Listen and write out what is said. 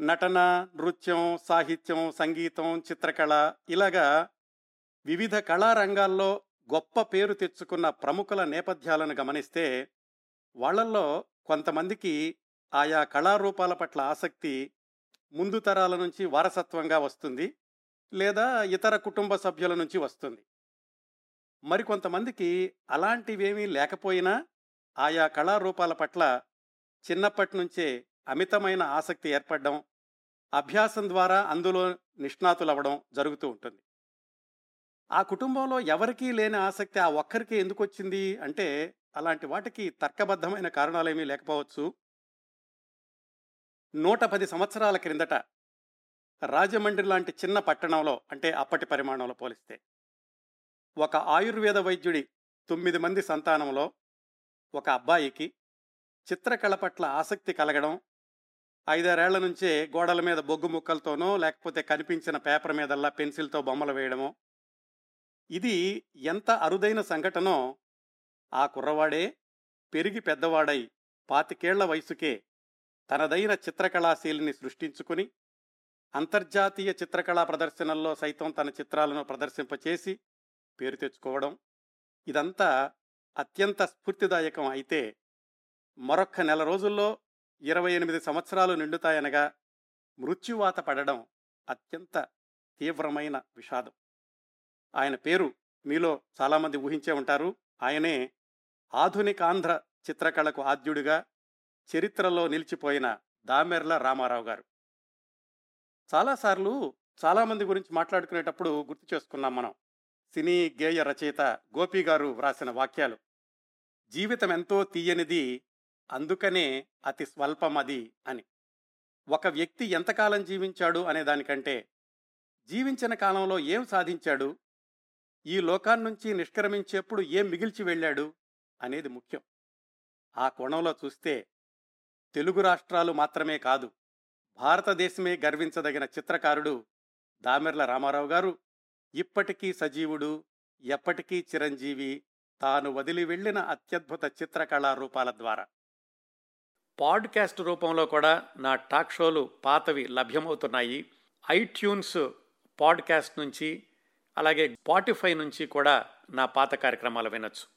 నటన నృత్యం సాహిత్యం సంగీతం చిత్రకళ ఇలాగా వివిధ కళారంగాల్లో గొప్ప పేరు తెచ్చుకున్న ప్రముఖుల నేపథ్యాలను గమనిస్తే వాళ్ళల్లో కొంతమందికి ఆయా కళారూపాల పట్ల ఆసక్తి ముందు తరాల నుంచి వారసత్వంగా వస్తుంది లేదా ఇతర కుటుంబ సభ్యుల నుంచి వస్తుంది. మరికొంతమందికి అలాంటివేమీ లేకపోయినా ఆయా కళారూపాల పట్ల చిన్నప్పటి నుంచే అమితమైన ఆసక్తి ఏర్పడడం అభ్యాసం ద్వారా అందులో నిష్ణాతులవ్వడం జరుగుతూ ఉంటుంది. ఆ కుటుంబంలో ఎవరికీ లేని ఆసక్తి ఆ ఒక్కరికి ఎందుకు వచ్చింది అంటే అలాంటి వాటికి తర్కబద్ధమైన కారణాలేమీ లేకపోవచ్చు. నూట పది సంవత్సరాల క్రిందట రాజమండ్రి లాంటి చిన్న పట్టణంలో అంటే అప్పటి పరిమాణంలో పోలిస్తే ఒక ఆయుర్వేద వైద్యుడి తొమ్మిది మంది సంతానంలో ఒక అబ్బాయికి చిత్రకళ పట్ల ఆసక్తి కలగడం ఐదారేళ్ళ నుంచే గోడల మీద బొగ్గు ముక్కలతోనో లేకపోతే కనిపించిన పేపర్ మీదల్లా పెన్సిల్తో బొమ్మలు వేయడమో. ఇది ఎంత అరుదైన సంఘటనో ఆ కుర్రవాడే పెరిగి పెద్దవాడై పాతికేళ్ళ వయసుకే తనదైన చిత్రకళాశైలిని సృష్టించుకుని అంతర్జాతీయ చిత్రకళా ప్రదర్శనల్లో సైతం తన చిత్రాలను ప్రదర్శింపచేసి పేరు తెచ్చుకోవడం ఇదంతా అత్యంత స్ఫూర్తిదాయకం అయితే మరొక్క నెల రోజుల్లో ఇరవై ఎనిమిది సంవత్సరాలు నిండుతాయనగా మృత్యువాత పడడం అత్యంత తీవ్రమైన విషాదం. ఆయన పేరు మీలో చాలామంది ఊహించే ఉంటారు. ఆయనే ఆధునికాంధ్ర చిత్రకళకు ఆద్యుడిగా చరిత్రలో నిలిచిపోయిన దామెర్ల రామారావు గారు. చాలాసార్లు చాలామంది గురించి మాట్లాడుకునేటప్పుడు గుర్తు చేసుకున్నాం మనం. సినీ గేయ రచయిత గోపి గారు వ్రాసిన వాక్యాలు. జీవితం ఎంతో తీయనిది అందుకనే అతి స్వల్పం అది అని. ఒక వ్యక్తి ఎంతకాలం జీవించాడు అనే దానికంటే జీవించిన కాలంలో ఏం సాధించాడు? ఈ లోకాన్నించి నిష్క్రమించేప్పుడు ఏం మిగిల్చి వెళ్ళాడు? అనేది ముఖ్యం. ఆ కోణంలో చూస్తే తెలుగు రాష్ట్రాలు మాత్రమే కాదు భారతదేశమే గర్వించదగిన చిత్రకారుడు దామెర్ల రామారావు గారు. ఇప్పటికీ సజీవుడు ఎప్పటికీ చిరంజీవి తాను వదిలి వెళ్ళిన అత్యద్భుత చిత్రకళా రూపాల ద్వారా. పాడ్కాస్ట్ రూపంలో కూడా నా టాక్ షోలు పాతవి లభ్యమవుతున్నాయి. ఐట్యూన్స్ పాడ్కాస్ట్ నుంచి అలాగే స్పాటిఫై నుంచి కూడా నా పాత కార్యక్రమాలు వినొచ్చు.